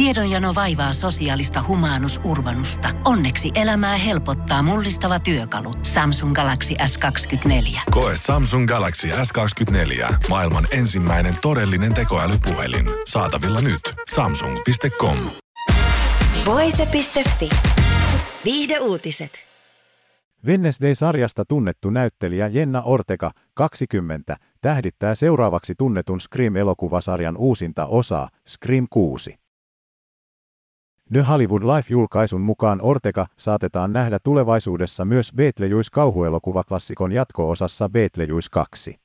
Tiedonjano vaivaa sosiaalista humanus urbanusta. Onneksi elämää helpottaa mullistava työkalu. Samsung Galaxy S24. Koe Samsung Galaxy S24. Maailman ensimmäinen todellinen tekoälypuhelin. Saatavilla nyt. Samsung.com. Voise.fi. Viihde uutiset. Wednesday-sarjasta tunnettu näyttelijä Jenna Ortega, 20, tähdittää seuraavaksi tunnetun Scream-elokuvasarjan uusinta osaa, Scream 6. The Hollywood Life-julkaisun mukaan Ortega saatetaan nähdä tulevaisuudessa myös Beetlejuice kauhuelokuvaklassikon jatko-osassa Beetlejuice 2.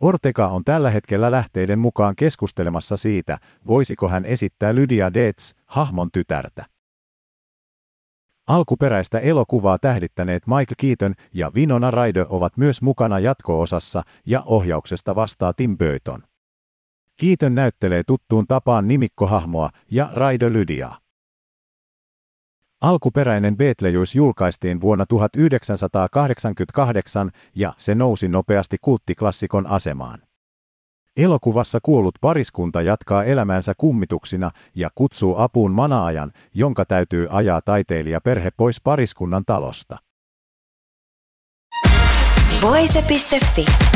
Ortega on tällä hetkellä lähteiden mukaan keskustelemassa siitä, voisiko hän esittää Lydia Deetz, hahmon tytärtä. Alkuperäistä elokuvaa tähdittäneet Mike Keaton ja Winona Ryder ovat myös mukana jatko-osassa ja ohjauksesta vastaa Tim Burton. Keaton näyttelee tuttuun tapaan nimikkohahmoa ja Ryder Lydiaa. Alkuperäinen Beetlejuice julkaistiin vuonna 1988 ja se nousi nopeasti kulttiklassikon asemaan. Elokuvassa kuollut pariskunta jatkaa elämäänsä kummituksina ja kutsuu apuun manaajan, jonka täytyy ajaa taiteilija perhe pois pariskunnan talosta. Voise.fi.